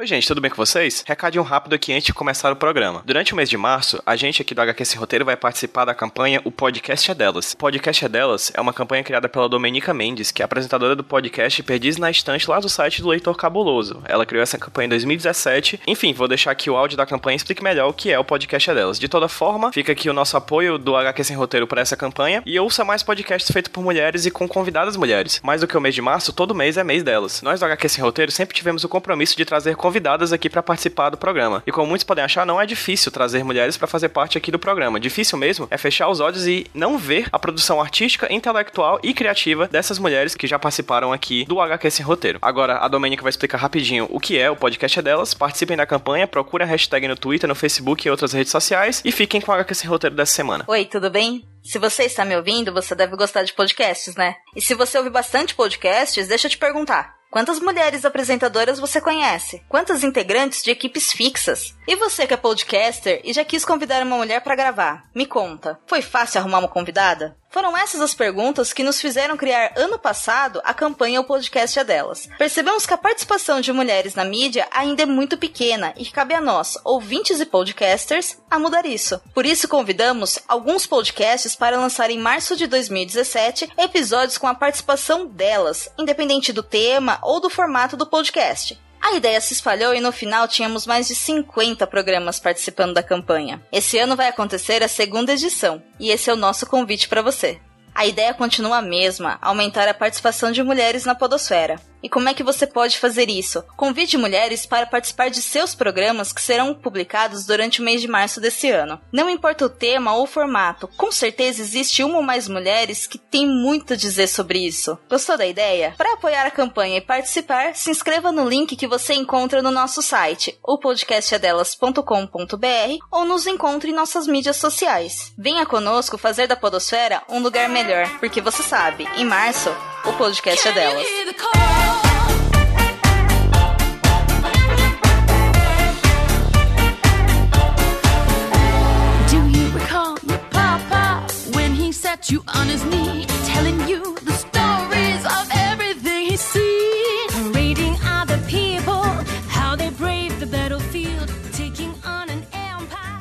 Oi, gente, tudo bem com vocês? Recadinho rápido aqui antes de começar o programa. Durante o mês de março, a gente aqui do HQ Sem Roteiro vai participar da campanha O Podcast é Delas. O Podcast é Delas é uma campanha criada pela Domenica Mendes, que é apresentadora do podcast Perdiz na Estante lá do site do Leitor Cabuloso. Ela criou essa campanha em 2017. Enfim, vou deixar aqui o áudio da campanha e explique melhor o que é o Podcast é Delas. De toda forma, fica aqui o nosso apoio do HQ Sem Roteiro para essa campanha e ouça mais podcasts feitos por mulheres e com convidadas mulheres. Mais do que o mês de março, todo mês é mês delas. Nós do HQ Roteiro sempre tivemos o compromisso de trazer convidadas aqui para participar do programa. E como muitos podem achar, não é difícil trazer mulheres para fazer parte aqui do programa. Difícil mesmo é fechar os olhos e não ver a produção artística, intelectual e criativa dessas mulheres que já participaram aqui do HQ Sem Roteiro. Agora, a Domênica vai explicar rapidinho o que é o podcast delas. Participem da campanha, procure a hashtag no Twitter, no Facebook e outras redes sociais e fiquem com o HQ Sem Roteiro dessa semana. Oi, tudo bem? Se você está me ouvindo, você deve gostar de podcasts, né? E se você ouve bastante podcasts, deixa eu te perguntar. Quantas mulheres apresentadoras você conhece? Quantas integrantes de equipes fixas? E você que é podcaster e já quis convidar uma mulher para gravar? Me conta, foi fácil arrumar uma convidada? Foram essas as perguntas que nos fizeram criar ano passado a campanha O Podcast é Delas. Percebemos que a participação de mulheres na mídia ainda é muito pequena e cabe a nós, ouvintes e podcasters, a mudar isso. Por isso convidamos alguns podcasts para lançar em março de 2017 episódios com a participação delas, independente do tema ou do formato do podcast. A ideia se espalhou e no final tínhamos mais de 50 programas participando da campanha. Esse ano vai acontecer a segunda edição e esse é o nosso convite para você. A ideia continua a mesma, aumentar a participação de mulheres na podosfera. E como é que você pode fazer isso? Convide mulheres para participar de seus programas que serão publicados durante o mês de março desse ano. Não importa o tema ou o formato, com certeza existe uma ou mais mulheres que têm muito a dizer sobre isso. Gostou da ideia? Para apoiar a campanha e participar, se inscreva no link que você encontra no nosso site, o podcastadelas.com.br ou nos encontre em nossas mídias sociais. Venha conosco fazer da podosfera um lugar melhor, porque você sabe, em março, o podcast é delas. Set you on his knee, telling you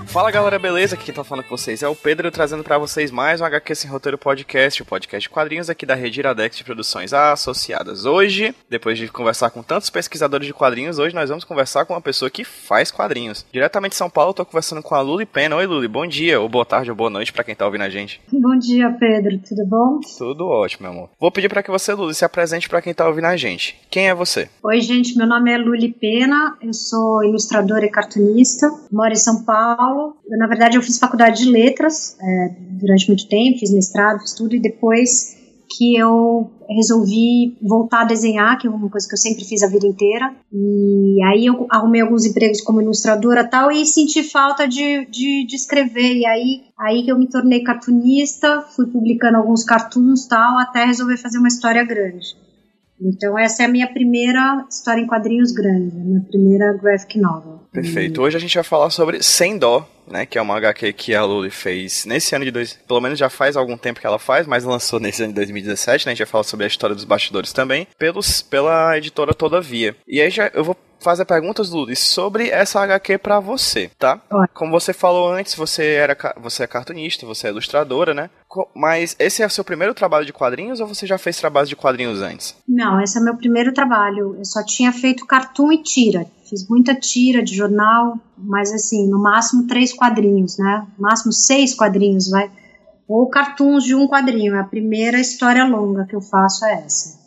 Fala galera, beleza? Aqui quem tá falando com vocês é o Pedro, trazendo para vocês mais um HQ Sem Roteiro Podcast, o podcast de quadrinhos aqui da Rede Iradex de Produções Associadas. Hoje, depois de conversar com tantos pesquisadores de quadrinhos, hoje nós vamos conversar com uma pessoa que faz quadrinhos. Diretamente de São Paulo, tô conversando com a Luli Pena. Oi Luli, bom dia, ou boa tarde, ou boa noite para quem tá ouvindo a gente. Bom dia, Pedro, tudo bom? Tudo ótimo, meu amor. Vou pedir para que você, Luli, se apresente para quem tá ouvindo a gente. Quem é você? Oi, gente, meu nome é Luli Pena, eu sou ilustradora e cartunista, moro em São Paulo. Eu, na verdade, eu fiz faculdade de letras é, durante muito tempo, fiz mestrado, fiz tudo, e depois que eu resolvi voltar a desenhar, que é uma coisa que eu sempre fiz a vida inteira. E aí eu arrumei alguns empregos como ilustradora tal, e senti falta de, de, de escrever. E aí, aí que eu me tornei cartunista, fui publicando alguns cartoons tal, até resolver fazer uma história grande. Então essa é a minha primeira história em quadrinhos grande, a minha primeira graphic novel. Perfeito. Hoje a gente vai falar sobre Sem Dó, né, que é uma HQ que a Luli fez nesse ano de dois, pelo menos já faz algum tempo que ela faz, mas lançou nesse ano de 2017, né? A gente vai falar sobre a história dos bastidores também, pelos pela editora Todavia. E aí já eu vou fazer perguntas, Luli, sobre essa HQ pra você, tá? Como você falou antes, você era você é cartunista, você é ilustradora, né? Mas esse é o seu primeiro trabalho de quadrinhos ou você já fez trabalhos de quadrinhos antes? Não, esse é meu primeiro trabalho. Eu só tinha feito cartoon e tira. Fiz muita tira de jornal, mas assim, no máximo três quadrinhos, né? Máximo seis quadrinhos, vai. Ou cartoons de um quadrinho. A primeira história longa que eu faço é essa.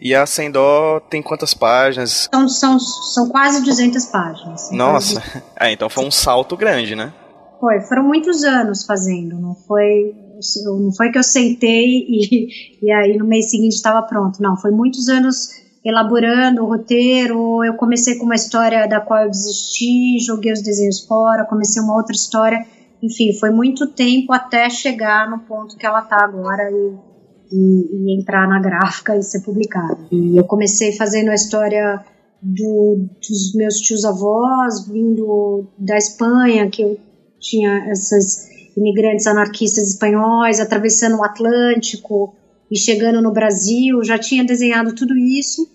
E a Sem Dó tem quantas páginas? São, são, são quase 200 páginas. São Nossa. quase- É, então foi um salto grande, né? Foi, foram muitos anos fazendo, não foi, não foi que eu sentei e, e aí no mês seguinte estava pronto, não, foi muitos anos elaborando o roteiro, eu comecei com uma história da qual eu desisti, joguei os desenhos fora, comecei uma outra história, enfim, foi muito tempo até chegar no ponto que ela está agora e, e, e entrar na gráfica e ser publicada. E eu comecei fazendo a história do, dos meus tios avós, vindo da Espanha, que eu tinha essas imigrantes anarquistas espanhóis atravessando o Atlântico e chegando no Brasil, já tinha desenhado tudo isso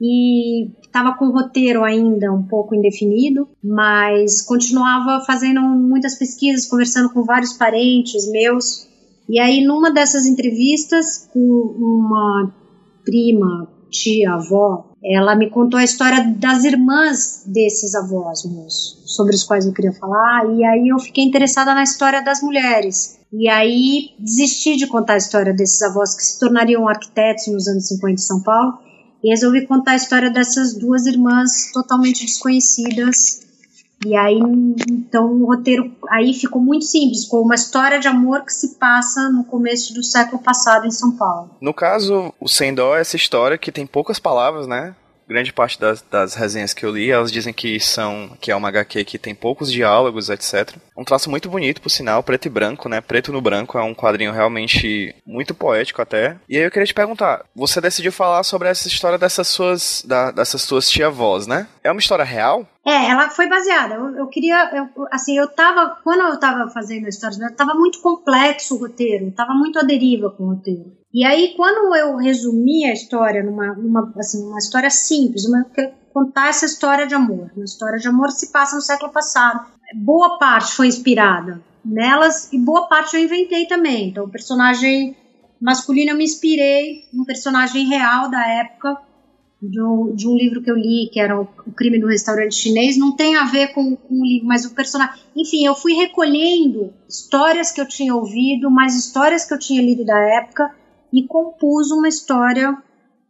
e estava com o roteiro ainda um pouco indefinido, mas continuava fazendo muitas pesquisas, conversando com vários parentes meus. E aí, numa dessas entrevistas, com uma prima, tia, avó, ela me contou a história das irmãs desses avós meus, sobre os quais eu queria falar, e aí eu fiquei interessada na história das mulheres. E aí desisti de contar a história desses avós que se tornariam arquitetos nos anos 50 em São Paulo, e resolvi contar a história dessas duas irmãs totalmente desconhecidas. E aí, então, o roteiro aí ficou muito simples, com uma história de amor que se passa no começo do século passado em São Paulo. No caso, o Sem Dó é essa história que tem poucas palavras, né? Grande parte das, das resenhas que eu li, elas dizem que são que é uma HQ que tem poucos diálogos, etc. Um traço muito bonito, por sinal, preto e branco, né? Preto no branco é um quadrinho realmente muito poético até. E aí eu queria te perguntar, você decidiu falar sobre essa história dessas suas da, dessas suas tia-avós, né? É uma história real? É, ela foi baseada. Eu, eu queria, eu, assim, eu tava, quando eu tava fazendo a história, tava muito complexo o roteiro, tava muito à deriva com o roteiro. E aí, quando eu resumi a história numa, numa, assim, uma história simples, uma, contar essa história de amor, uma história de amor se passa no século passado. Boa parte foi inspirada nelas e boa parte eu inventei também. Então, o personagem masculino eu me inspirei num personagem real da época de um, de um, livro que eu li, que era o, o, Crime do Restaurante Chinês, não tem a ver com, com, o livro, mas o personagem. Enfim, eu fui recolhendo histórias que eu tinha ouvido, mais histórias que eu tinha lido da época, e compus uma história,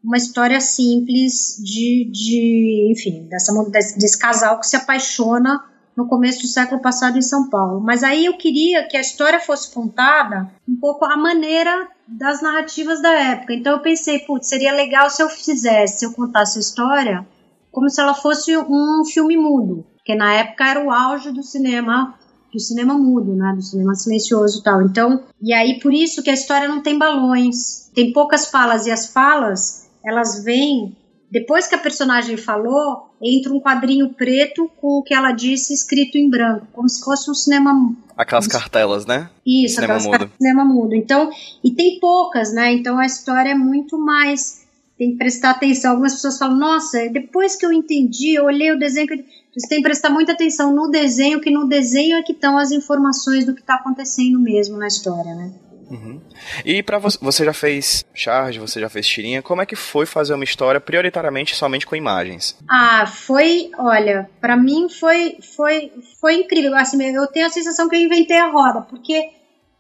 uma história simples de, de enfim, dessa, desse, casal que se apaixona no começo do século passado em São Paulo. Mas aí eu queria que a história fosse contada um pouco à maneira das narrativas da época. Então eu pensei, putz, seria legal se eu fizesse, se eu contasse a história como se ela fosse um filme mudo, porque na época era o auge do cinema do cinema mudo, né, do cinema silencioso e tal. Então, e aí por isso que a história não tem balões, tem poucas falas e as falas elas vêm depois que a personagem falou, entra um quadrinho preto com o que ela disse escrito em branco, como se fosse um cinema. Aquelas cartelas, né? Isso, cinema aquelas mudo. cinema mudo. Então, e tem poucas, né? Então a história é muito mais. Tem que prestar atenção. Algumas pessoas falam, nossa, depois que eu entendi, eu olhei o desenho. Você tem que prestar muita atenção no desenho, que no desenho é que estão as informações do que está acontecendo mesmo na história, né? Uhum. E para você, você já fez charge, você já fez tirinha, como é que foi fazer uma história prioritariamente somente com imagens? Ah, foi, olha, para mim foi foi foi incrível, assim, eu tenho a sensação que eu inventei a roda, porque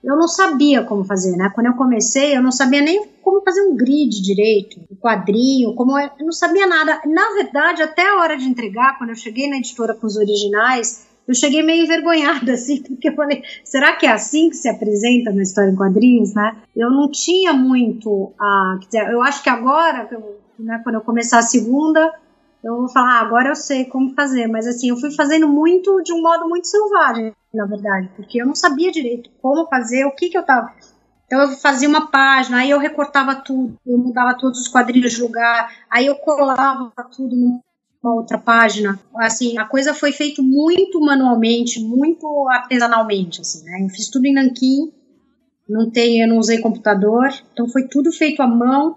eu não sabia como fazer, né? Quando eu comecei, eu não sabia nem como fazer um grid direito, um quadrinho, como eu não sabia nada. Na verdade, até a hora de entregar, quando eu cheguei na editora com os originais, eu cheguei meio envergonhada, assim, porque eu falei, será que é assim que se apresenta na história em quadrinhos, né? Eu não tinha muito a. Quer dizer, eu acho que agora, né, quando eu começar a segunda, eu vou falar, ah, agora eu sei como fazer, mas assim, eu fui fazendo muito de um modo muito selvagem, na verdade, porque eu não sabia direito como fazer, o que que eu tava. Então eu fazia uma página, aí eu recortava tudo, eu mudava todos os quadrinhos de lugar, aí eu colava tudo uma outra página. Assim, a coisa foi feita muito manualmente, muito artesanalmente, assim, né? Eu fiz tudo em nanquim, não tem, eu não usei computador, então foi tudo feito à mão,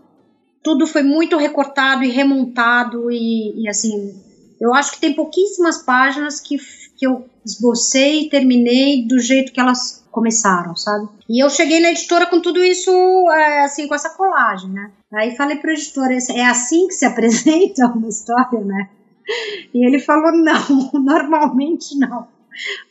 tudo foi muito recortado e remontado e, e assim, eu acho que tem pouquíssimas páginas que, que eu esbocei e terminei do jeito que elas começaram, sabe? E eu cheguei na editora com tudo isso, é, assim, com essa colagem, né? Aí falei para o editor, é assim que se apresenta uma história, né? E ele falou, não, normalmente não.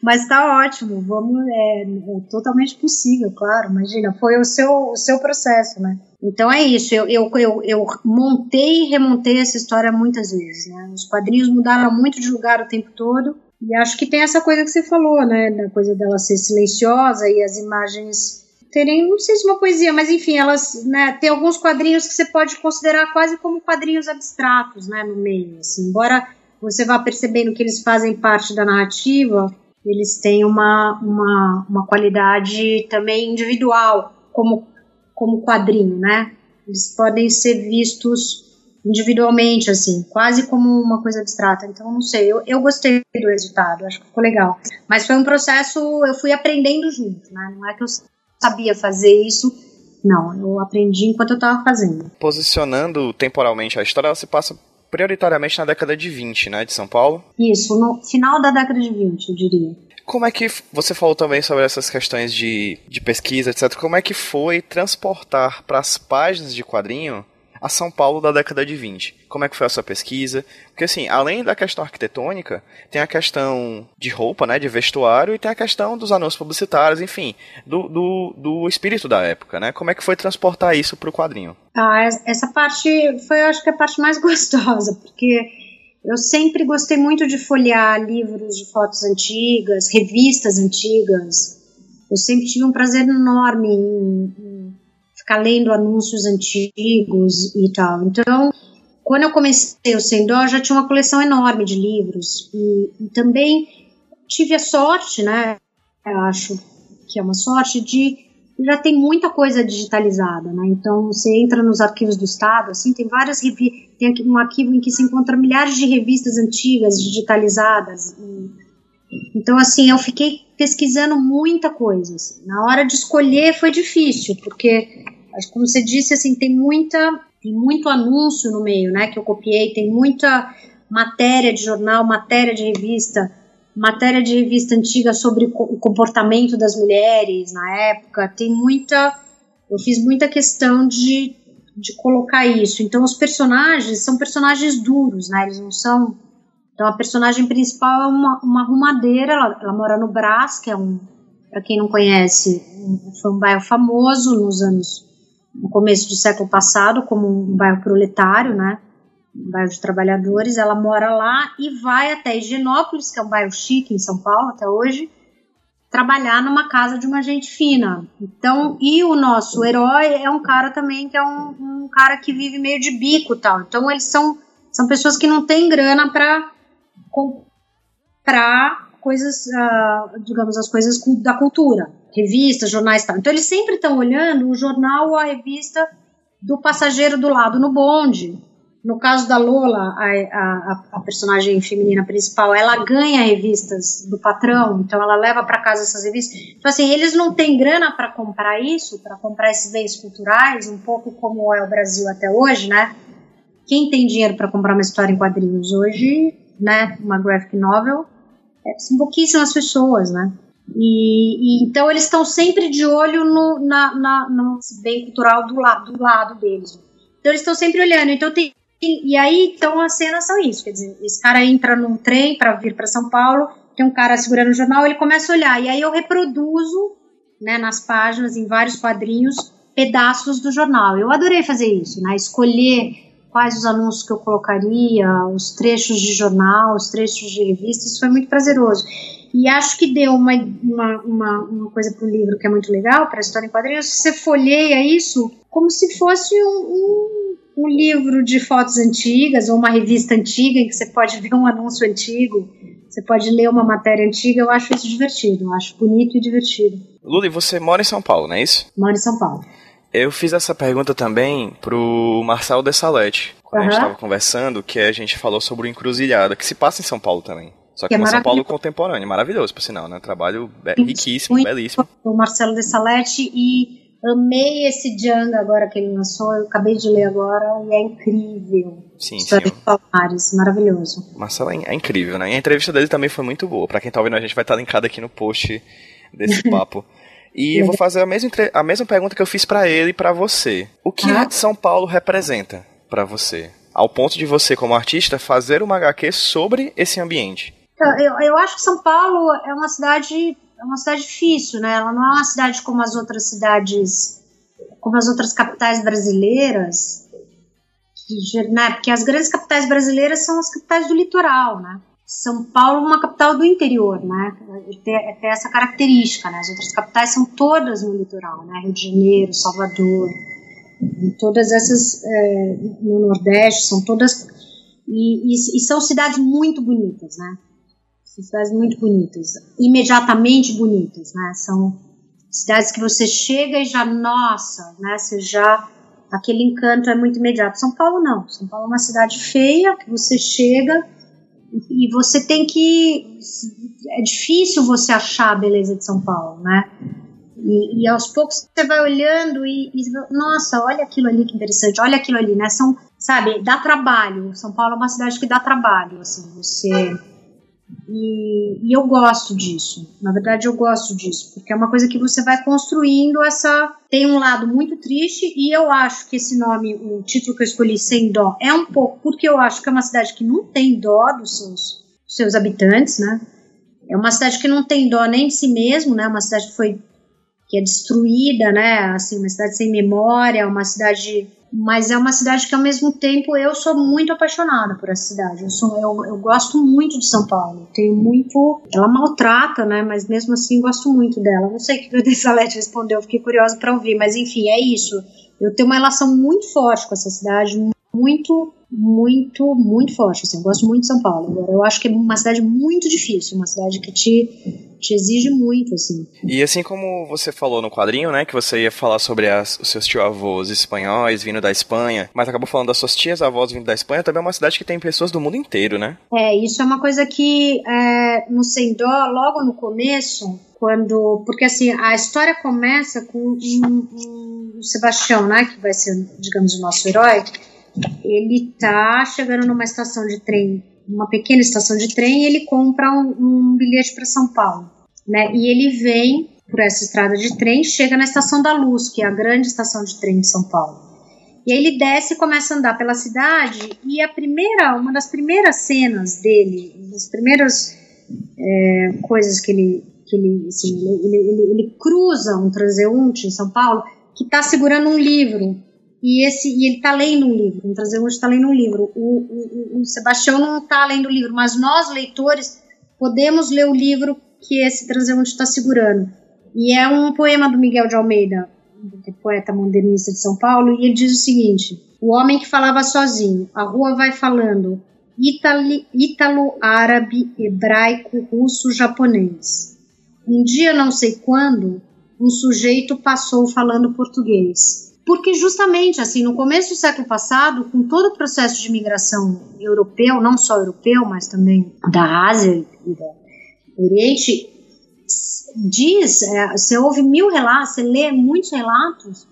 Mas tá ótimo, vamos, é, é, totalmente possível, claro, imagina, foi o seu, o seu processo, né? Então é isso, eu, eu, eu, eu montei e remontei essa história muitas vezes, né? Os quadrinhos mudaram muito de lugar o tempo todo, e acho que tem essa coisa que você falou, né? Da coisa dela ser silenciosa e as imagens terem, não sei se uma poesia, mas enfim, elas, né, tem alguns quadrinhos que você pode considerar quase como quadrinhos abstratos, né, no meio, assim, embora você vá percebendo que eles fazem parte da narrativa, eles têm uma, uma, uma qualidade também individual, como, como quadrinho, né, eles podem ser vistos individualmente, assim, quase como uma coisa abstrata. Então, não sei, eu, eu gostei do resultado, acho que ficou legal. Mas foi um processo, eu fui aprendendo junto, né? Não é que eu sabia fazer isso. Não, eu aprendi enquanto eu estava fazendo. Posicionando temporalmente a história, ela se passa prioritariamente na década de 20, né, de São Paulo. Isso, no final da década de 20, eu diria. Como é que você falou também sobre essas questões de, de pesquisa, etc. Como é que foi transportar para as páginas de quadrinho a São Paulo da década de 20. Como é que foi a sua pesquisa? Porque assim, além da questão arquitetônica, tem a questão de roupa, né, de vestuário, e tem a questão dos anúncios publicitários, enfim, do, do, do espírito da época, né? Como é que foi transportar isso para o quadrinho? Ah, essa parte foi, acho que a parte mais gostosa, porque eu sempre gostei muito de folhear livros de fotos antigas, revistas antigas. Eu sempre tive um prazer enorme em ficar lendo anúncios antigos e tal. Então, quando eu comecei o Sendó, já tinha uma coleção enorme de livros e, e, também tive a sorte, né? Eu acho que é uma sorte de já tem muita coisa digitalizada, né? Então você entra nos arquivos do Estado, assim, tem várias tem um arquivo em que se encontra milhares de revistas antigas digitalizadas. Então assim, eu fiquei pesquisando muita coisa. Assim. Na hora de escolher foi difícil, porque como você disse, assim, tem muita, tem muito anúncio no meio, né, que eu copiei, tem muita matéria de jornal, matéria de revista, matéria de revista antiga sobre o comportamento das mulheres na época, tem muita, eu fiz muita questão de, de colocar isso. Então os personagens são personagens duros, né, eles não são, então a personagem principal é uma, uma arrumadeira, ela, ela mora no Brás, que é um, para quem não conhece, foi um bairro famoso nos anos no começo do século passado como um bairro proletário, né? Um bairro de trabalhadores. Ela mora lá e vai até Higienópolis, que é um bairro chique em São Paulo até hoje, trabalhar numa casa de uma gente fina. Então, e o nosso herói é um cara também que é um, um cara que vive meio de bico tal. Então, eles são, são pessoas que não têm grana para comprar coisas, uh, digamos, as coisas da cultura revistas, jornais tal. Então eles sempre estão olhando o jornal ou a revista do passageiro do lado no bonde. No caso da Lola, a, a, a personagem feminina principal, ela ganha revistas do patrão, então ela leva para casa essas revistas. Então, assim, eles não têm grana para comprar isso, para comprar esses bens culturais, um pouco como é o Brasil até hoje, né? Quem tem dinheiro para comprar uma história em quadrinhos hoje, né? Uma graphic novel, é, são pouquíssimas pessoas, né? E, e, então eles estão sempre de olho no, na, na, no bem cultural do lado, do lado deles. Então eles estão sempre olhando. Então tem, e aí então as cenas são isso, quer dizer, esse cara entra num trem para vir para São Paulo, tem um cara segurando o jornal, ele começa a olhar e aí eu reproduzo, né, nas páginas em vários quadrinhos pedaços do jornal. Eu adorei fazer isso, né, escolher quais os anúncios que eu colocaria, os trechos de jornal, os trechos de revistas, foi muito prazeroso. E acho que deu uma, uma, uma, uma coisa para o livro que é muito legal, para a história em quadrinhos, você folheia isso como se fosse um, um, um, livro de fotos antigas ou uma revista antiga em que você pode ver um anúncio antigo, você pode ler uma matéria antiga. Eu acho isso divertido, eu acho bonito e divertido. Luli, você mora em São Paulo, não é isso? Moro em São Paulo. Eu fiz essa pergunta também pro Marcel Dessalete, quando uhum. a gente estava conversando, que a gente falou sobre o Encruzilhada, que se passa em São Paulo também. Só que, que é São Paulo contemporâneo, maravilhoso, por sinal, né? Trabalho riquíssimo, muito belíssimo. O Marcelo de Salete e amei esse Django agora que ele lançou, eu acabei de ler agora e é incrível. Sim, História sim. de Palmares, maravilhoso. Marcelo é, é, incrível, né? E a entrevista dele também foi muito boa. Para quem tá ouvindo, a gente vai estar tá linkado aqui no post desse papo. E eu vou fazer a mesma, a mesma pergunta que eu fiz para ele e para você. O que ah. São Paulo representa para você? Ao ponto de você, como artista, fazer uma HQ sobre esse ambiente. Eu, eu acho que São Paulo é uma cidade é uma cidade difícil, né? Ela não é uma cidade como as outras cidades, como as outras capitais brasileiras, né? Porque as grandes capitais brasileiras são as capitais do litoral, né? São Paulo é uma capital do interior, né? Tem, tem essa característica, né? As outras capitais são todas no litoral, né? Rio de Janeiro, Salvador, todas essas é, no Nordeste são todas e, e, e são cidades muito bonitas, né? Cidades muito bonitas, imediatamente bonitas, né? São cidades que você chega e já, nossa, né? Você já aquele encanto é muito imediato. São Paulo não. São Paulo é uma cidade feia que você chega e você tem que é difícil você achar a beleza de São Paulo, né? E, e aos poucos você vai olhando e, e, nossa, olha aquilo ali que interessante, olha aquilo ali, né? São, sabe, dá trabalho. São Paulo é uma cidade que dá trabalho, assim, você. E, e eu gosto disso. Na verdade, eu gosto disso, porque é uma coisa que você vai construindo essa. Tem um lado muito triste, e eu acho que esse nome, o título que eu escolhi, Sem Dó, é um pouco porque eu acho que é uma cidade que não tem dó dos seus, dos seus habitantes, né? É uma cidade que não tem dó nem de si mesmo, né? Uma cidade que foi que é destruída, né? Assim, uma cidade sem memória, uma cidade, mas é uma cidade que ao mesmo tempo eu sou muito apaixonada por essa cidade. Eu sou, eu, eu gosto muito de São Paulo. Tenho muito, ela maltrata, né? Mas mesmo assim gosto muito dela. Não sei o que o Salete respondeu, fiquei curiosa para ouvir, mas enfim, é isso. Eu tenho uma relação muito forte com essa cidade, muito muito, muito forte. Assim, eu gosto muito de São Paulo. Agora, eu acho que é uma cidade muito difícil, uma cidade que te, te exige muito, assim. E assim como você falou no quadrinho, né, que você ia falar sobre as, os seus tio-avós espanhóis vindo da Espanha, mas acabou falando das suas tias-avós vindo da Espanha, também é uma cidade que tem pessoas do mundo inteiro, né? É, isso é uma coisa que é, no Sendó, logo no começo, quando. Porque assim, a história começa com um, um, um Sebastião, né, que vai ser, digamos, o nosso herói ele tá chegando numa estação de trem, uma pequena estação de trem, e ele compra um, um bilhete para São Paulo, né? E ele vem por essa estrada de trem, chega na Estação da Luz, que é a grande estação de trem de São Paulo. E aí ele desce e começa a andar pela cidade, e a primeira, uma das primeiras cenas dele, uma das primeiras é, coisas que ele, que ele, assim, ele, ele, ele, cruza um transeunte em São Paulo que está segurando um livro e esse e ele está lendo um livro. O Transeunte está lendo um livro. O, o, o Sebastião não está lendo o livro, mas nós leitores podemos ler o livro que esse Transeunte está segurando. E é um poema do Miguel de Almeida, poeta modernista de São Paulo, e ele diz o seguinte: O homem que falava sozinho, a rua vai falando ítalo-árabe, hebraico, russo, japonês. Um dia, não sei quando, um sujeito passou falando português porque justamente assim no começo do século passado, com todo o processo de migração europeu, não só europeu, mas também da Ásia e do Oriente, diz, é, você ouve mil relatos, você lê muitos relatos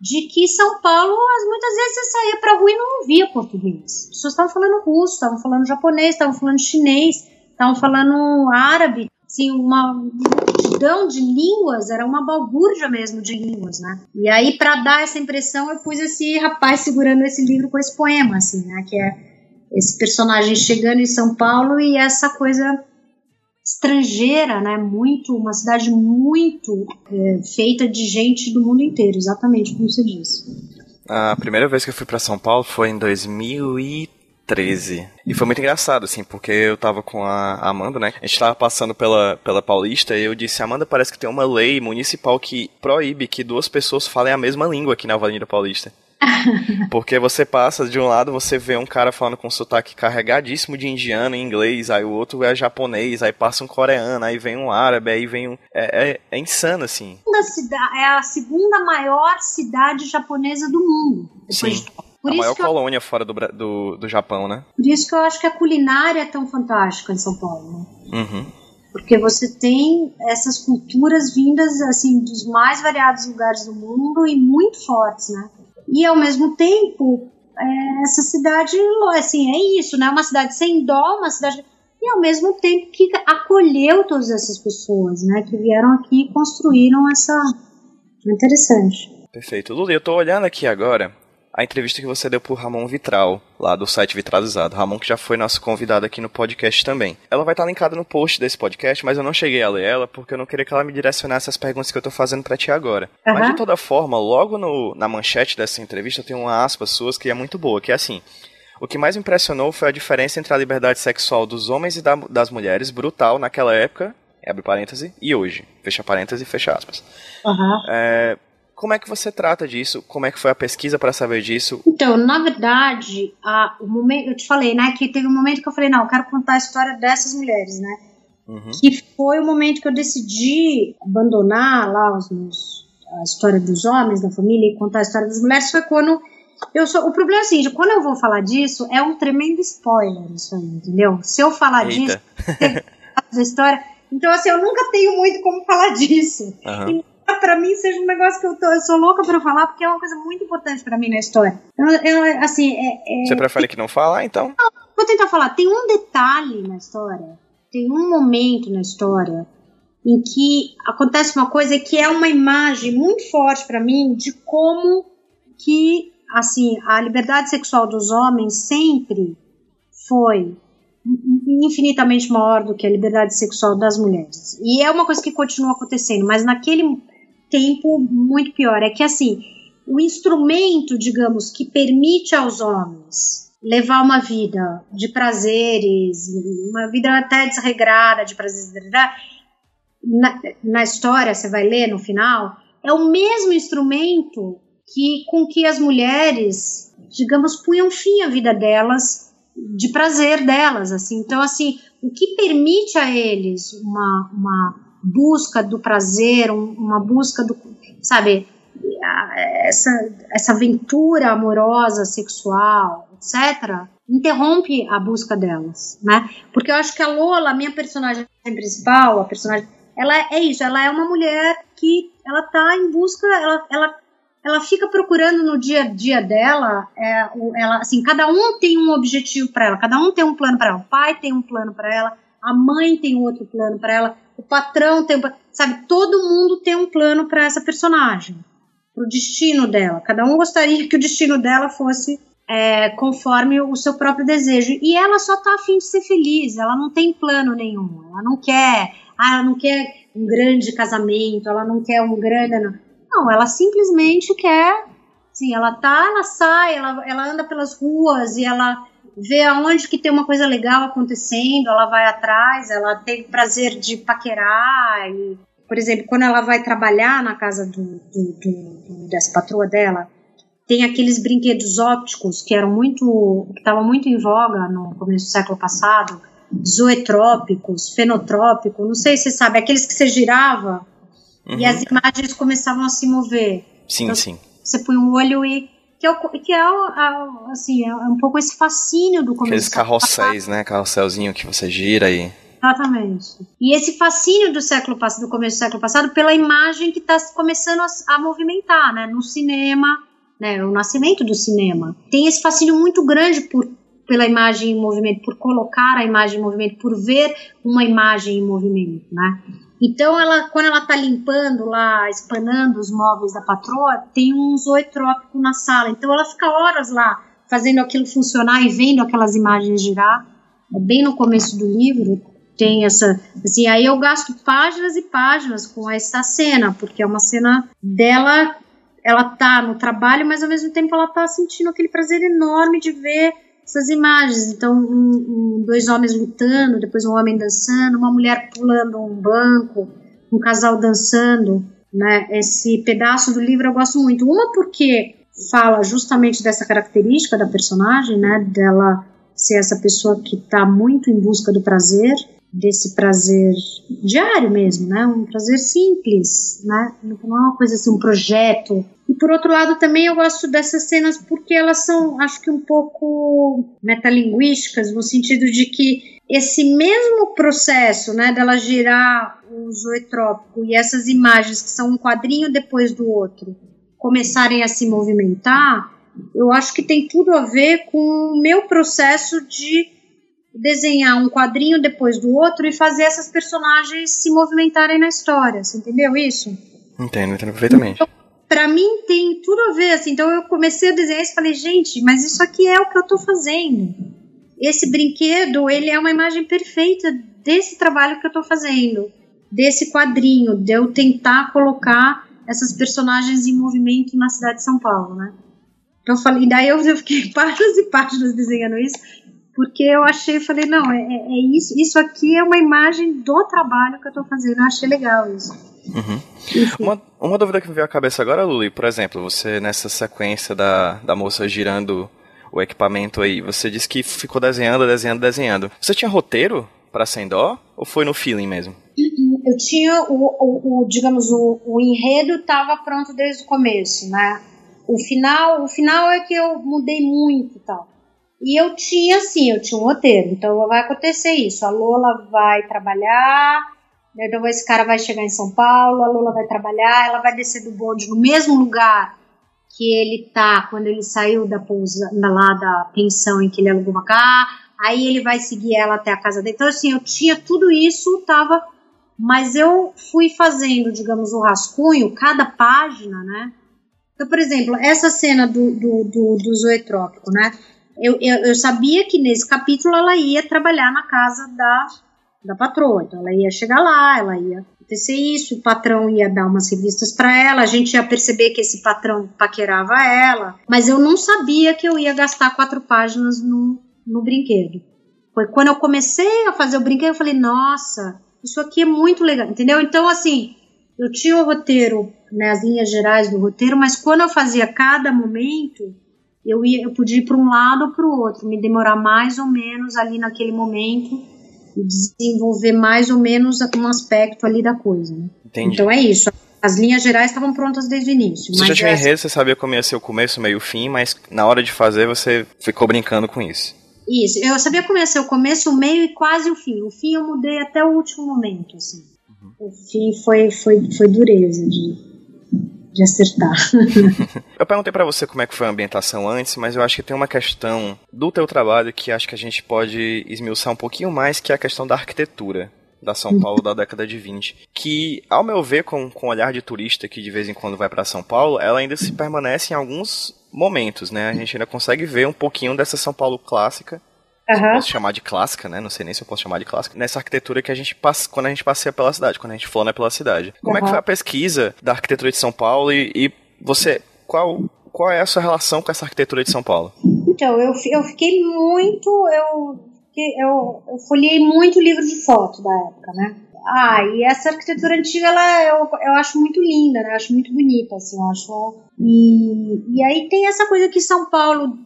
de que São Paulo, muitas vezes você saía para a rua e não ouvia português. As pessoas estavam falando russo, estavam falando japonês, estavam falando chinês, estavam falando árabe, assim, uma multidão de línguas, era uma balbúrdia mesmo de línguas, né? E aí, para dar essa impressão, eu pus esse rapaz segurando esse livro com esse poema, assim, né? Que é esse personagem chegando em São Paulo e essa coisa estrangeira, né? Muito, uma cidade muito é, feita de gente do mundo inteiro, exatamente como você disse. A primeira vez que eu fui para São Paulo foi em 2013. 13. E foi muito engraçado, assim, porque eu tava com a Amanda, né? A gente tava passando pela, pela Paulista e eu disse, Amanda, parece que tem uma lei municipal que proíbe que duas pessoas falem a mesma língua aqui na Avenida Paulista. Porque você passa de um lado, você vê um cara falando com sotaque carregadíssimo de indiano em inglês, aí o outro é japonês, aí passa um coreano, aí vem um árabe, aí vem um. É, é, é insano, assim. É a segunda maior cidade japonesa do mundo. Sim. De por a maior colônia fora do, do, do Japão, né? Por isso que eu acho que a culinária é tão fantástica em São Paulo, né? Uhum. Porque você tem essas culturas vindas, assim, dos mais variados lugares do mundo e muito fortes, né? E, ao mesmo tempo, é, essa cidade, assim, é isso, né? Uma cidade sem dó, uma cidade... E, ao mesmo tempo, que acolheu todas essas pessoas, né? Que vieram aqui e construíram essa... Interessante. Perfeito. Lula, eu tô olhando aqui agora a entrevista que você deu pro Ramon Vitral, lá do site Vitralizado. Ramon que já foi nosso convidado aqui no podcast também. Ela vai estar linkada no post desse podcast, mas eu não cheguei a ler ela porque eu não queria que ela me direcionasse as perguntas que eu tô fazendo para ti agora. Uhum. Mas de toda forma, logo no, na manchete dessa entrevista tem uma aspa suas que é muito boa, que é assim... O que mais impressionou foi a diferença entre a liberdade sexual dos homens e da, das mulheres, brutal naquela época, abre parêntese, e hoje. Fecha parêntese e fecha aspas. Uhum. É, como é que você trata disso? Como é que foi a pesquisa para saber disso? Então, na verdade, a, o momento, eu te falei, né, que teve um momento que eu falei, não, eu quero contar a história dessas mulheres, né? Uhum. Que foi o momento que eu decidi abandonar lá os meus, a história dos homens, da família, e contar a história das mulheres, foi quando eu sou, o problema é o seguinte, quando eu vou falar disso, é um tremendo spoiler isso aí, entendeu? Se eu falar Eita. disso, a história. Então, assim, eu nunca tenho muito como falar disso. Uhum. Pra mim seja um negócio que eu, tô, eu sou louca pra falar, porque é uma coisa muito importante pra mim na história. Eu, eu, assim, é, é, Você prefere que não falar, então? Vou tentar falar. Tem um detalhe na história, tem um momento na história em que acontece uma coisa que é uma imagem muito forte pra mim de como que, assim, a liberdade sexual dos homens sempre foi infinitamente maior do que a liberdade sexual das mulheres. E é uma coisa que continua acontecendo, mas naquele tempo muito pior. É que assim, o instrumento, digamos, que permite aos homens levar uma vida de prazeres, uma vida até desregrada de prazeres, na, na história, você vai ler no final, é o mesmo instrumento que com que as mulheres, digamos, punham fim à vida delas de prazer delas, assim. Então, assim, o que permite a eles uma, uma busca do prazer, um, uma busca do, sabe, essa, essa aventura amorosa, sexual, etc., interrompe a busca delas, né? Porque eu acho que a Lola, a minha personagem principal, a personagem, ela é isso, ela é uma mulher que ela tá em busca, ela, ela ela fica procurando no dia a dia dela, é, ela, assim, cada um tem um objetivo para ela, cada um tem um plano para ela. O pai tem um plano para ela, a mãe tem outro plano para ela, o patrão tem, sabe, todo mundo tem um plano para essa personagem, para o destino dela. Cada um gostaria que o destino dela fosse é, conforme o seu próprio desejo. E ela só tá afim de ser feliz, ela não tem plano nenhum, ela não quer, ah, ela não quer um grande casamento, ela não quer um grande. Não não, ela simplesmente quer. Sim, ela tá, ela sai, ela, ela anda pelas ruas e ela vê aonde que tem uma coisa legal acontecendo, ela vai atrás, ela tem prazer de paquerar. E, por exemplo, quando ela vai trabalhar na casa do, do, do, dessa patroa dela, tem aqueles brinquedos ópticos que eram muito. que estavam muito em voga no começo do século passado, zoetrópicos, fenotrópicos, não sei se você sabe, aqueles que você girava uhum. e as imagens começavam a se mover. Sim, então, sim. Você põe um olho e que é, o, que é assim, é um pouco esse fascínio do começo. Aqueles carrosséis, né? Carrosselzinho que você gira e. Exatamente. E esse fascínio do século passado, do começo do século passado, pela imagem que está começando a, a, movimentar, né? No cinema, né? O nascimento do cinema. Tem esse fascínio muito grande por, pela imagem em movimento, por colocar a imagem em movimento, por ver uma imagem em movimento, né? Então, ela, quando ela tá limpando lá, espanando os móveis da patroa, tem um zoetrópico na sala. Então, ela fica horas lá fazendo aquilo funcionar e vendo aquelas imagens girar. É bem no começo do livro tem essa, assim, aí eu gasto páginas e páginas com essa cena, porque é uma cena dela, ela tá no trabalho, mas ao mesmo tempo ela tá sentindo aquele prazer enorme de ver essas imagens. Então, um, um, dois homens lutando, depois um homem dançando, uma mulher pulando um banco, um casal dançando. Né? Esse pedaço do livro eu gosto muito. Uma porque fala justamente dessa característica da personagem, né? Dela ser essa pessoa que está muito em busca do prazer, desse prazer diário mesmo, né? Um prazer simples, né? Não é uma coisa assim, um projeto e por outro lado, também eu gosto dessas cenas porque elas são, acho que, um pouco metalinguísticas, no sentido de que esse mesmo processo, né, dela girar o zoetrópico e essas imagens que são um quadrinho depois do outro começarem a se movimentar, eu acho que tem tudo a ver com o meu processo de desenhar um quadrinho depois do outro e fazer essas personagens se movimentarem na história. Você entendeu isso? Entendo, entendo perfeitamente. Então, para mim tem tudo a ver, assim. Então eu comecei a desenhar e falei, gente, mas isso aqui é o que eu tô fazendo. Esse brinquedo, ele é uma imagem perfeita desse trabalho que eu tô fazendo, desse quadrinho, de eu tentar colocar essas personagens em movimento na cidade de São Paulo, né? Então eu falei, daí eu, eu fiquei páginas e páginas desenhando isso, porque eu achei, falei, não, é, é, é isso, isso aqui é uma imagem do trabalho que eu tô fazendo, eu achei legal isso. Uhum. Uma, uma dúvida que me veio à cabeça agora, Luli, por exemplo, você nessa sequência da, da moça girando o equipamento aí, você disse que ficou desenhando, desenhando, desenhando. Você tinha roteiro para Sem Dó ou foi no feeling mesmo? Eu tinha o, o, o digamos, o, o enredo estava pronto desde o começo, né? O final, o final é que eu mudei muito e tal. E eu tinha, sim, eu tinha um roteiro. Então vai acontecer isso. A Lola vai trabalhar, Então esse cara vai chegar em São Paulo, a Lula vai trabalhar, ela vai descer do bonde no mesmo lugar que ele tá quando ele saiu da pousa, lá da pensão em que ele alugou uma casa, aí ele vai seguir ela até a casa dele. Então assim, eu tinha tudo isso, tava, mas eu fui fazendo, digamos, o rascunho, cada página, né? Então, por exemplo, essa cena do, do, do, do zoetrópico, né? Eu, eu, eu sabia que nesse capítulo ela ia trabalhar na casa da da patroa. Então ela ia chegar lá, ela ia acontecer isso, o patrão ia dar umas revistas para ela, a gente ia perceber que esse patrão paquerava ela, mas eu não sabia que eu ia gastar quatro páginas no, no brinquedo. Foi quando eu comecei a fazer o brinquedo, eu falei, nossa, isso aqui é muito legal, entendeu? Então, assim, eu tinha o roteiro, né, as linhas gerais do roteiro, mas quando eu fazia cada momento, eu, ia, eu podia ir para um lado ou para o outro, me demorar mais ou menos ali naquele momento desenvolver mais ou menos um aspecto ali da coisa. Né? Entendi. Então é isso. As linhas gerais estavam prontas desde o início. Você já tinha essa... enredo, você sabia como ia ser o começo, meio e fim, mas na hora de fazer você ficou brincando com isso. Isso, eu sabia como ia ser o começo, o meio e quase o fim. O fim eu mudei até o último momento, assim. Uhum. O fim foi, foi, foi dureza de, de acertar. eu perguntei para você como é que foi a ambientação antes, mas eu acho que tem uma questão do teu trabalho que acho que a gente pode esmiuçar um pouquinho mais, que é a questão da arquitetura da São uhum. Paulo da década de 20, que, ao meu ver, com, com o olhar de turista que de vez em quando vai para São Paulo, ela ainda se permanece em alguns momentos, né? A gente ainda consegue ver um pouquinho dessa São Paulo clássica, Posso chamar de clássica, né? Não sei nem se eu posso chamar de clássica. Nessa arquitetura que a gente passa quando a gente passeia pela cidade, quando a gente flona pela cidade. Como uhum. é que foi a pesquisa da arquitetura de São Paulo e, e, você, qual, qual é a sua relação com essa arquitetura de São Paulo? Então, eu, eu fiquei muito, eu, eu, eu folhei muito livro de foto da época, né? Ah, e essa arquitetura antiga, ela, eu, eu acho muito linda, né? Eu acho muito bonita, assim, eu acho... E, e aí tem essa coisa que São Paulo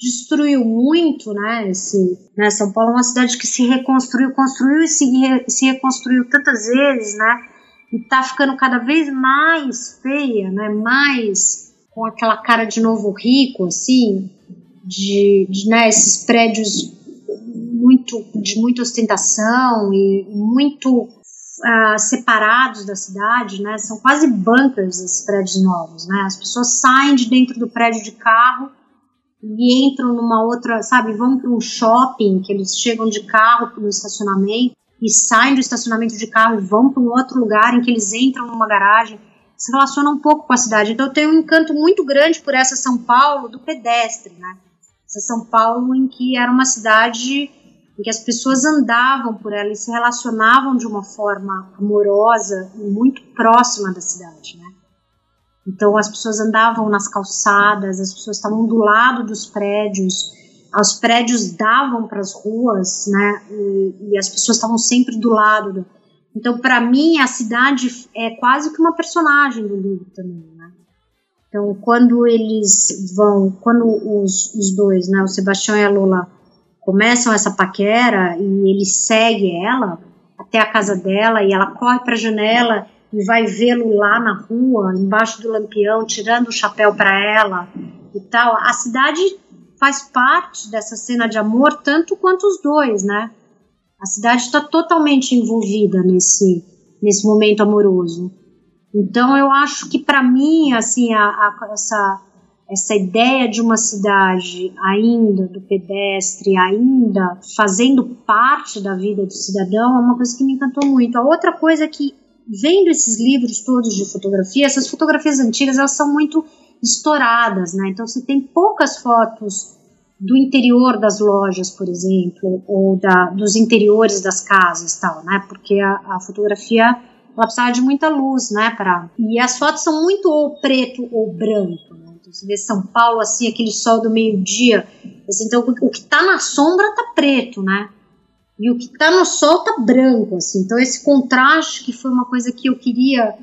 destruiu muito, né? Esse, né? São Paulo é uma cidade que se reconstruiu, construiu e se, re, se reconstruiu tantas vezes, né? E tá ficando cada vez mais feia, né? Mais com aquela cara de novo rico, assim, de, de né? Esses prédios muito de muita ostentação e muito uh, separados da cidade, né? São quase bunkers esses prédios novos, né? As pessoas saem de dentro do prédio de carro e entram numa outra, sabe, vão para um shopping, que eles chegam de carro no estacionamento e saem do estacionamento de carro e vão para um outro lugar em que eles entram numa garagem. Se relaciona um pouco com a cidade. Então eu tenho um encanto muito grande por essa São Paulo do pedestre, né? Essa São Paulo em que era uma cidade em que as pessoas andavam por ela e se relacionavam de uma forma amorosa e muito próxima da cidade, né? Então as pessoas andavam nas calçadas, as pessoas estavam do lado dos prédios, os prédios davam para as ruas, né? E, e, as pessoas estavam sempre do lado. Do... Então, para mim, a cidade é quase que uma personagem do livro também, né? Então, quando eles vão, quando os, os dois, né, o Sebastião e a Lula, começam essa paquera e ele segue ela até a casa dela e ela corre para a janela e vai vê-lo lá na rua, embaixo do lampião, tirando o chapéu para ela e tal. A cidade faz parte dessa cena de amor tanto quanto os dois, né? A cidade está totalmente envolvida nesse nesse momento amoroso. Então eu acho que para mim assim a, a, essa essa ideia de uma cidade ainda do pedestre, ainda fazendo parte da vida do cidadão, é uma coisa que me encantou muito. A outra coisa que vendo esses livros todos de fotografia, essas fotografias antigas elas são muito estouradas, né? Então você tem poucas fotos do interior das lojas, por exemplo, ou da, dos interiores das casas, tal, né? Porque a, a fotografia ela precisava de muita luz, né? Para e as fotos são muito ou preto ou branco. Né? Então você vê São Paulo assim, aquele sol do meio dia, assim, então o que está na sombra tá preto, né? E o que está no sol tá branco, assim. Então esse contraste que foi uma coisa que eu queria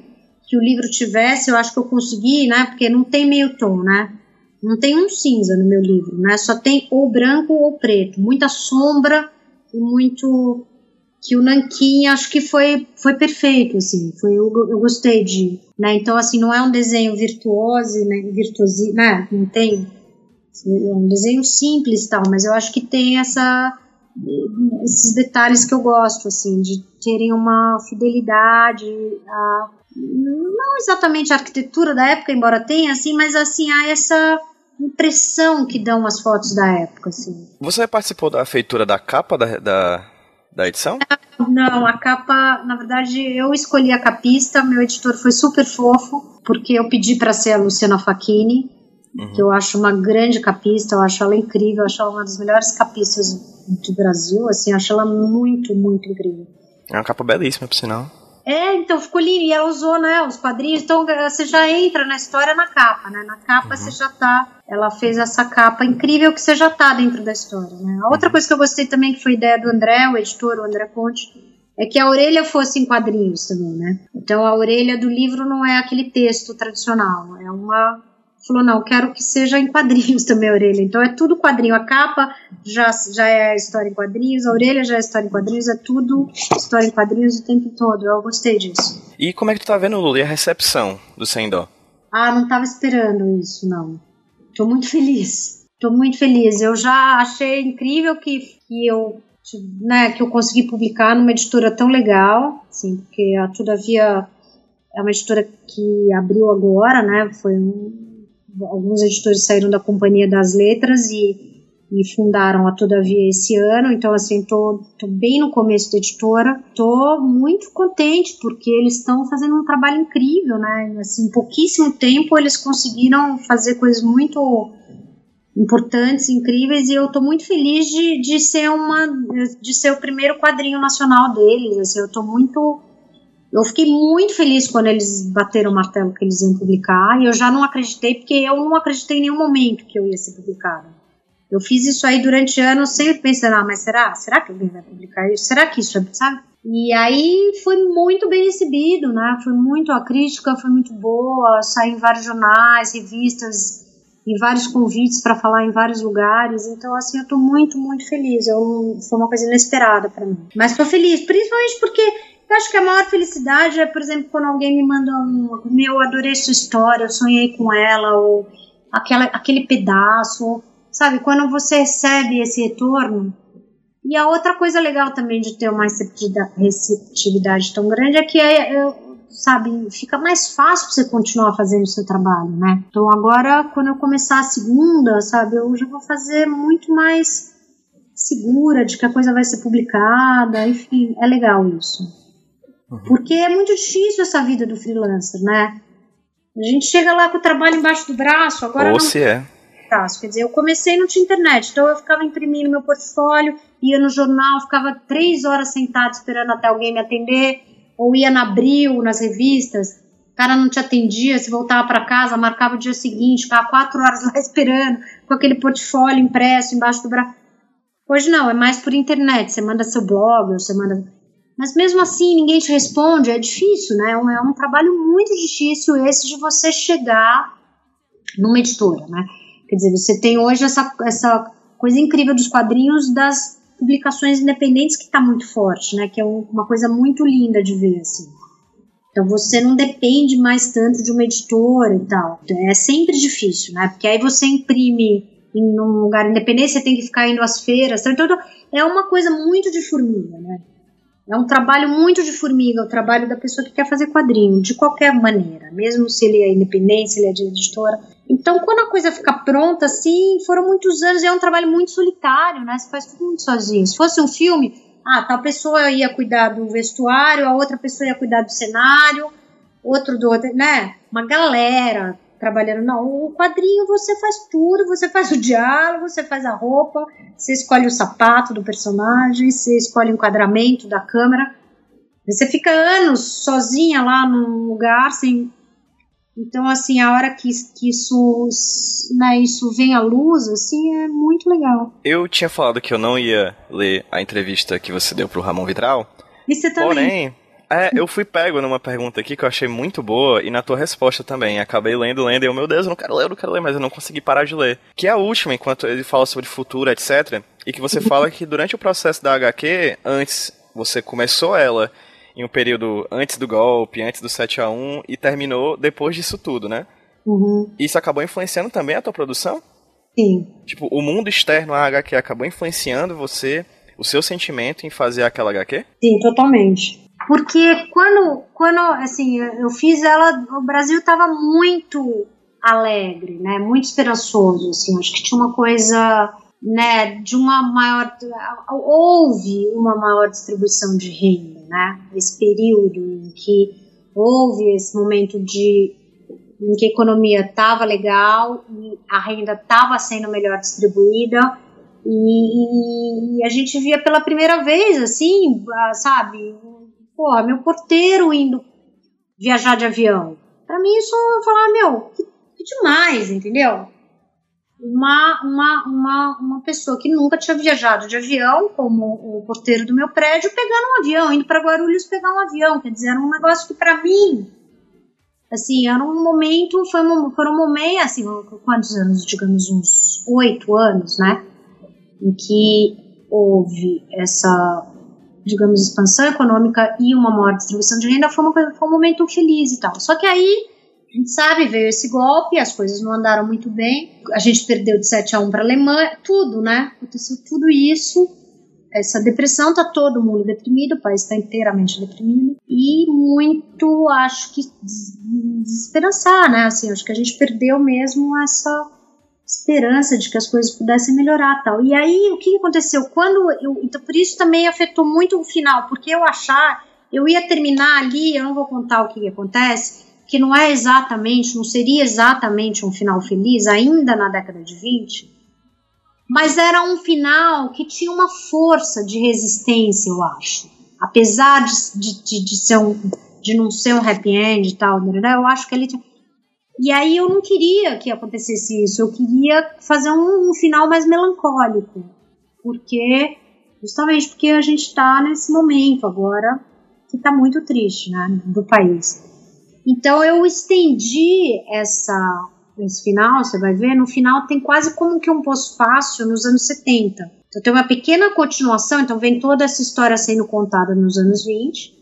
que o livro tivesse, eu acho que eu consegui, né? Porque não tem meio tom, né? Não tem um cinza no meu livro, né? Só tem ou branco ou preto, muita sombra e muito que o nanquim acho que foi foi perfeito assim, foi eu, eu gostei de, né? Então assim, não é um desenho virtuoso, né? Virtuosi, né? Não tem é um desenho simples tal, mas eu acho que tem essa esses detalhes que eu gosto, assim, de terem uma fidelidade a não exatamente a arquitetura da época, embora tenha, assim, mas assim, há essa impressão que dão as fotos da época, assim. Você participou da feitura da capa da, da, da edição? Não, a capa, na verdade, eu escolhi a capista, meu editor foi super fofo, porque eu pedi para ser a Luciana Facchini, uhum. que eu acho uma grande capista, eu acho ela incrível, eu acho ela uma das melhores capistas do Brasil, assim, acho ela muito, muito incrível. É uma capa belíssima, por sinal. É, então ficou lindo. E ela usou, né, os quadrinhos. Então você já entra na história na capa, né? Na capa uhum. você já tá. Ela fez essa capa incrível que você já tá dentro da história, né? A outra uhum. coisa que eu gostei também, que foi ideia do André, o editor, o André Conte, é que a orelha fosse em quadrinhos também, né? Então a orelha do livro não é aquele texto tradicional, é uma falou, não, quero que seja em quadrinhos também a orelha. Então é tudo quadrinho. A capa já, já é história em quadrinhos, a orelha já é história em quadrinhos, é tudo história em quadrinhos o tempo todo. Eu gostei disso. E como é que tu tá vendo, Lula, e a recepção do Sem Dó? Ah, não tava esperando isso, não. Tô muito feliz. Tô muito feliz. Eu já achei incrível que, que eu né, que eu consegui publicar numa editora tão legal, assim, porque a Todavia é uma editora que abriu agora, né, foi um, alguns editores saíram da Companhia das Letras e, e fundaram a Todavia esse ano, então assim, tô, tô bem no começo da editora, tô muito contente porque eles estão fazendo um trabalho incrível, né, assim, em pouquíssimo tempo eles conseguiram fazer coisas muito importantes, incríveis, e eu tô muito feliz de, de ser uma de ser o primeiro quadrinho nacional deles, assim, eu tô muito eu fiquei muito feliz quando eles bateram o martelo que eles iam publicar, e eu já não acreditei, porque eu não acreditei em nenhum momento que eu ia ser publicada. Eu fiz isso aí durante anos, sempre pensando, ah, mas será? Será que alguém vai publicar isso? Será que isso é, sabe? E aí foi muito bem recebido, né? Foi muito, a crítica foi muito boa, saiu em vários jornais, revistas, e vários convites para falar em vários lugares. Então, assim, eu tô muito, muito feliz. Eu, foi uma coisa inesperada para mim. Mas tô feliz, principalmente porque eu acho que a maior felicidade é, por exemplo, quando alguém me manda um. Meu, adorei sua história, eu sonhei com ela, ou aquela, aquele pedaço. Sabe? Quando você recebe esse retorno. E a outra coisa legal também de ter uma receptividade tão grande é que é, é, sabe, fica mais fácil você continuar fazendo o seu trabalho, né? Então agora, quando eu começar a segunda, sabe, eu já vou fazer muito mais segura de que a coisa vai ser publicada, enfim, é legal isso. Uhum. Porque é muito difícil essa vida do freelancer, né? A gente chega lá com o trabalho embaixo do braço, agora Ou não. se é. Quer dizer, eu comecei não tinha internet, então eu ficava imprimindo meu portfólio, ia no jornal, ficava três horas sentado esperando até alguém me atender, ou ia na Abril, nas revistas, o cara não te atendia, você voltava para casa, marcava o dia seguinte, ficava quatro horas lá esperando, com aquele portfólio impresso embaixo do braço. Hoje não, é mais por internet, você manda seu blog, você manda mas mesmo assim ninguém te responde, é difícil, né? É um, é um trabalho muito difícil esse de você chegar numa editora, né? Quer dizer, você tem hoje essa, essa coisa incrível dos quadrinhos das publicações independentes que está muito forte, né? Que é um, uma coisa muito linda de ver, assim. Então você não depende mais tanto de uma editora e tal. É sempre difícil, né? Porque aí você imprime em um lugar independente, você tem que ficar indo às feiras. Então é uma coisa muito de formiga, né? É um trabalho muito de formiga, o trabalho da pessoa que quer fazer quadrinho, de qualquer maneira, mesmo se ele é independente, se ele é de editora. Então, quando a coisa fica pronta, assim, foram muitos anos, é um trabalho muito solitário, né? Você faz tudo muito sozinho. Se fosse um filme, ah, tal pessoa ia cuidar do vestuário, a outra pessoa ia cuidar do cenário, outro do outro, né? Uma galera trabalhando. Não, o quadrinho você faz tudo, você faz o diálogo, você faz a roupa, você escolhe o sapato do personagem, você escolhe o enquadramento da câmera. Você fica anos sozinha lá num lugar sem. Então, assim, a hora que, que isso, né, isso vem à luz, assim, é muito legal. Eu tinha falado que eu não ia ler a entrevista que você deu pro Ramon Vitral. E você também. Porém, é, eu fui pego numa pergunta aqui que eu achei muito boa e na tua resposta também. Acabei lendo, lendo e eu, meu Deus, eu não quero ler, eu não quero ler, mas eu não consegui parar de ler. Que é a última, enquanto ele fala sobre futuro, etc. E que você fala que durante o processo da HQ, antes você começou ela em um período antes do golpe, antes do 7 a 1 e terminou depois disso tudo, né? Uhum. Isso acabou influenciando também a tua produção? Sim. Tipo, o mundo externo à HQ acabou influenciando você o seu sentimento em fazer aquela HQ? Sim, totalmente. Porque quando, quando assim, eu fiz ela, o Brasil estava muito alegre, né? Muito esperançoso, assim. Acho que tinha uma coisa, né? De uma maior, houve uma maior distribuição de renda, né? Esse período em que houve esse momento de em que a economia estava legal e a renda estava sendo melhor distribuída e, e, a gente via pela primeira vez assim, sabe, pô, meu porteiro indo viajar de avião. Para mim isso eu falar, meu, que, que demais, entendeu? Uma, uma, uma, uma pessoa que nunca tinha viajado de avião, como o porteiro do meu prédio, pegando um avião, indo para Guarulhos pegar um avião. Quer dizer, era um negócio que para mim assim, era um momento, foi um, foram um momento, assim, quantos anos, digamos, uns oito anos, né, em que houve essa, digamos, expansão econômica e uma maior distribuição de renda, foi, uma, foi um momento feliz e tal. Só que aí, a gente sabe, veio esse golpe, as coisas não andaram muito bem, a gente perdeu de 7 a 1 para a Alemanha, tudo, né, aconteceu tudo isso, essa depressão, tá todo mundo deprimido, o país está inteiramente deprimido e muito, acho que desesperançar, né? Assim, acho que a gente perdeu mesmo essa esperança de que as coisas pudessem melhorar, tal. E aí o que aconteceu quando eu, então por isso também afetou muito o final, porque eu achar, eu ia terminar ali, eu não vou contar o que, que acontece, que não é exatamente, não seria exatamente um final feliz ainda na década de 20 mas era um final que tinha uma força de resistência, eu acho. Apesar de, de, de, ser um, de não ser um happy end e tal, eu acho que ele tinha... E aí eu não queria que acontecesse isso, eu queria fazer um, um final mais melancólico, porque justamente porque a gente está nesse momento agora que está muito triste, né, do país. Então eu estendi essa nesse final, você vai ver, no final tem quase como que um pós-fácil nos anos 70. Então tem uma pequena continuação, então vem toda essa história sendo contada nos anos 20.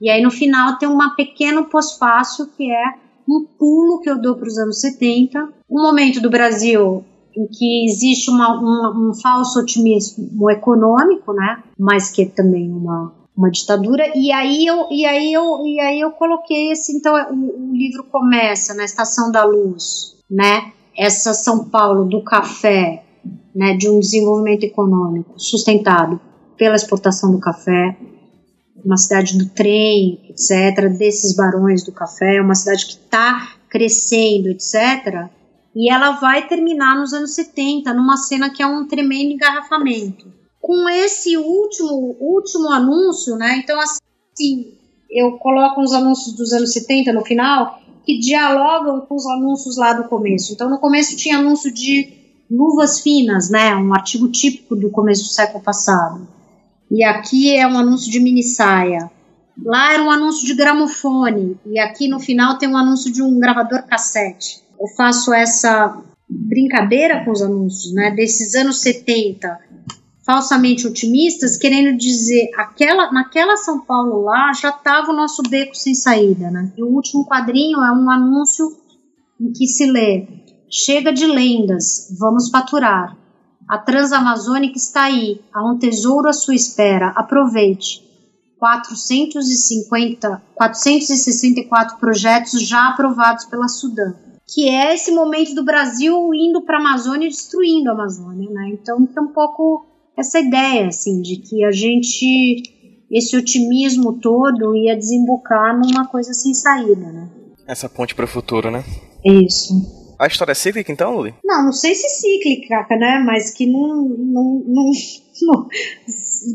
E aí no final tem uma pequeno pós-fácil que é um pulo que eu dou para os anos 70, um momento do Brasil em que existe uma, uma, um falso otimismo econômico, né? Mas que é também uma uma ditadura e aí eu e aí eu e aí eu coloquei esse então o, o livro começa na estação da luz né essa São Paulo do café né de um desenvolvimento econômico sustentado pela exportação do café uma cidade do trem etc desses barões do café uma cidade que está crescendo etc e ela vai terminar nos anos 70 numa cena que é um tremendo engarrafamento com esse último último anúncio, né? Então assim, eu coloco uns anúncios dos anos 70 no final que dialogam com os anúncios lá do começo. Então no começo tinha anúncio de luvas finas, né? Um artigo típico do começo do século passado. E aqui é um anúncio de mini saia. Lá era um anúncio de gramofone e aqui no final tem um anúncio de um gravador cassete. Eu faço essa brincadeira com os anúncios, né? Desses anos 70 falsamente otimistas, querendo dizer, aquela, naquela São Paulo lá já estava o nosso beco sem saída, né? E o último quadrinho é um anúncio em que se lê: Chega de lendas, vamos faturar. A Transamazônica está aí, há um tesouro à sua espera, aproveite. 450, 464 projetos já aprovados pela Sudã, que é esse momento do Brasil indo para a Amazônia e destruindo a Amazônia, né? Então, é um pouco essa ideia, assim, de que a gente, esse otimismo todo ia desembocar numa coisa sem saída, né? Essa ponte para o futuro, né? Isso. A história é cíclica, então, Luli? Não, não sei se cíclica, né? Mas que não, não, não, não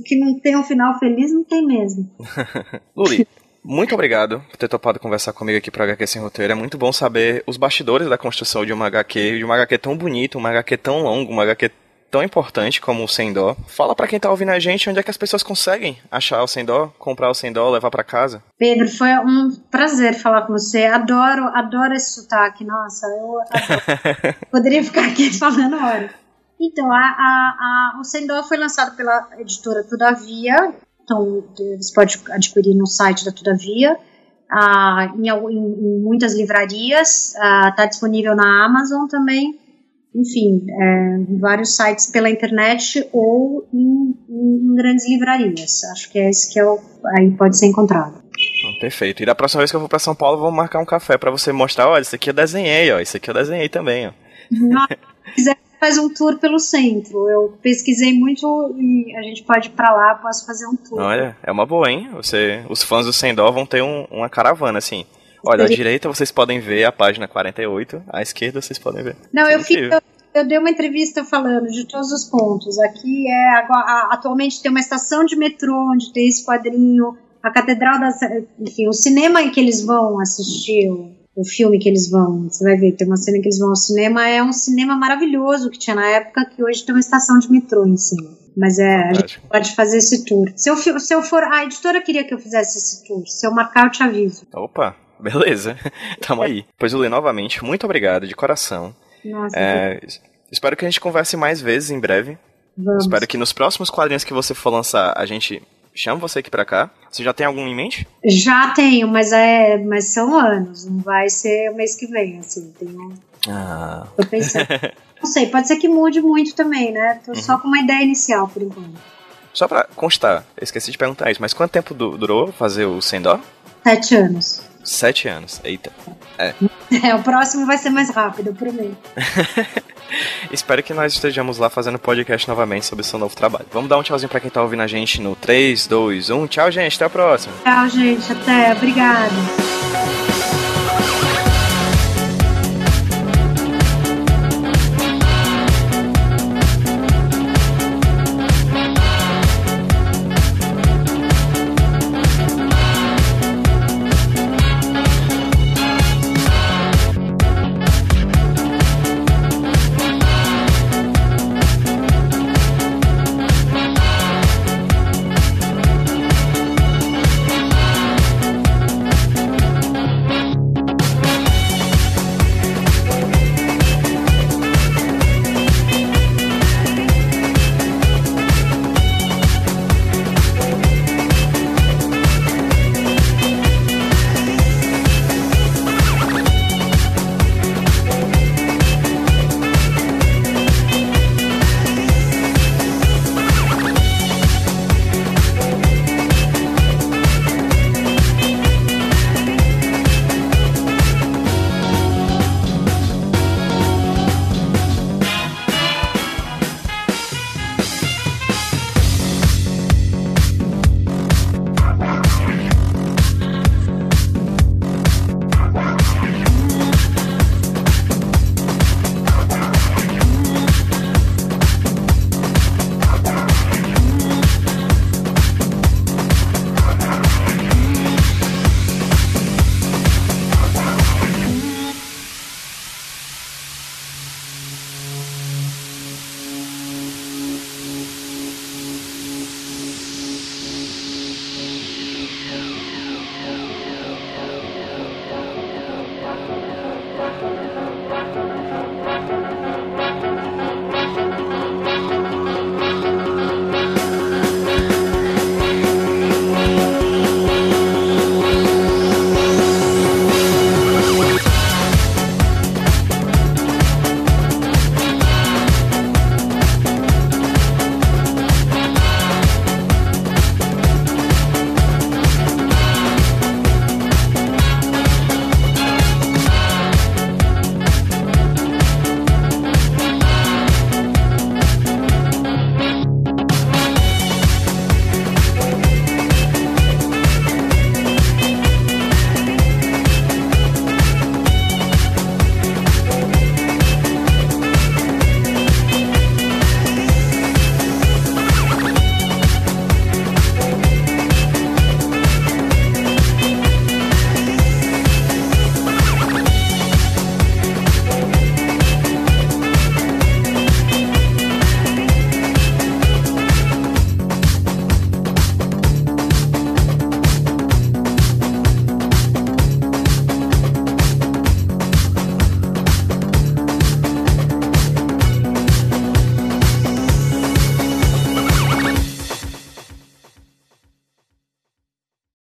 que não tem um final feliz, não tem mesmo. Luli, muito obrigado por ter topado conversar comigo aqui para HQ Sem Roteiro. É muito bom saber os bastidores da construção de uma HQ, de uma HQ tão bonita, uma HQ tão longa, uma HQ tão importante como o Sem Dó. Fala para quem tá ouvindo a gente onde é que as pessoas conseguem achar o Sem Dó, comprar o Sem Dó, levar para casa. Pedro, foi um prazer falar com você. Adoro, adoro esse sotaque. Nossa, eu poderia ficar aqui falando hora. Então, a, a, a, o Sem Dó foi lançado pela editora Todavia. Então, você pode adquirir no site da Todavia. Ah, em, em, em, muitas livrarias, está ah, disponível na Amazon também enfim, é, vários sites pela internet ou em, em, grandes livrarias. Acho que é esse que é o, aí pode ser encontrado. Perfeito. E da próxima vez que eu for pra São Paulo, vou marcar um café pra você mostrar, olha, isso aqui eu desenhei, ó, isso aqui eu desenhei também, ó. Se quiser faz um tour pelo centro. Eu pesquisei muito e a gente pode ir pra lá, posso fazer um tour. Olha, é uma boa, hein? Você, os fãs do Sendó vão ter um- uma caravana, assim. Olha, à direita vocês podem ver a página 48, à esquerda vocês podem ver. Não, é eu, fiz, eu, eu dei uma entrevista falando de todos os pontos. Aqui é agora, atualmente tem uma estação de metrô onde tem esse quadrinho, a catedral da, enfim, o cinema em que eles vão assistir o, filme que eles vão. Você vai ver, tem uma cena que eles vão ao cinema, é um cinema maravilhoso que tinha na época que hoje tem uma estação de metrô em cima. Mas é, a gente pode fazer esse tour. Se eu, se eu for, a editora queria que eu fizesse esse tour. Se eu marcar, eu te aviso. Opa, beleza. Tamo aí. Pois, Lê, novamente, muito obrigado, de coração. Nossa, É, es- espero que a gente converse mais vezes em breve. vamos. Espero que nos próximos quadrinhos que você for lançar, a gente chame você aqui pra cá. Você já tem algum em mente? Já tenho, mas, é, mas são anos, não vai ser o mês que vem, assim. Tenho, Ah. tô pensando. não sei, pode ser que mude muito também, né? Tô só com uma ideia inicial por enquanto. Só pra constar, eu esqueci de perguntar isso, mas quanto tempo du- durou fazer o Sendó? Sete anos. Sete anos. Eita. É, o próximo vai ser mais rápido, eu prometo. Espero que nós estejamos lá fazendo podcast novamente sobre o seu novo trabalho. Vamos dar um tchauzinho pra quem tá ouvindo a gente no 3, 2, 1. Tchau, gente. Até a próxima. Tchau, gente. Até. Obrigada.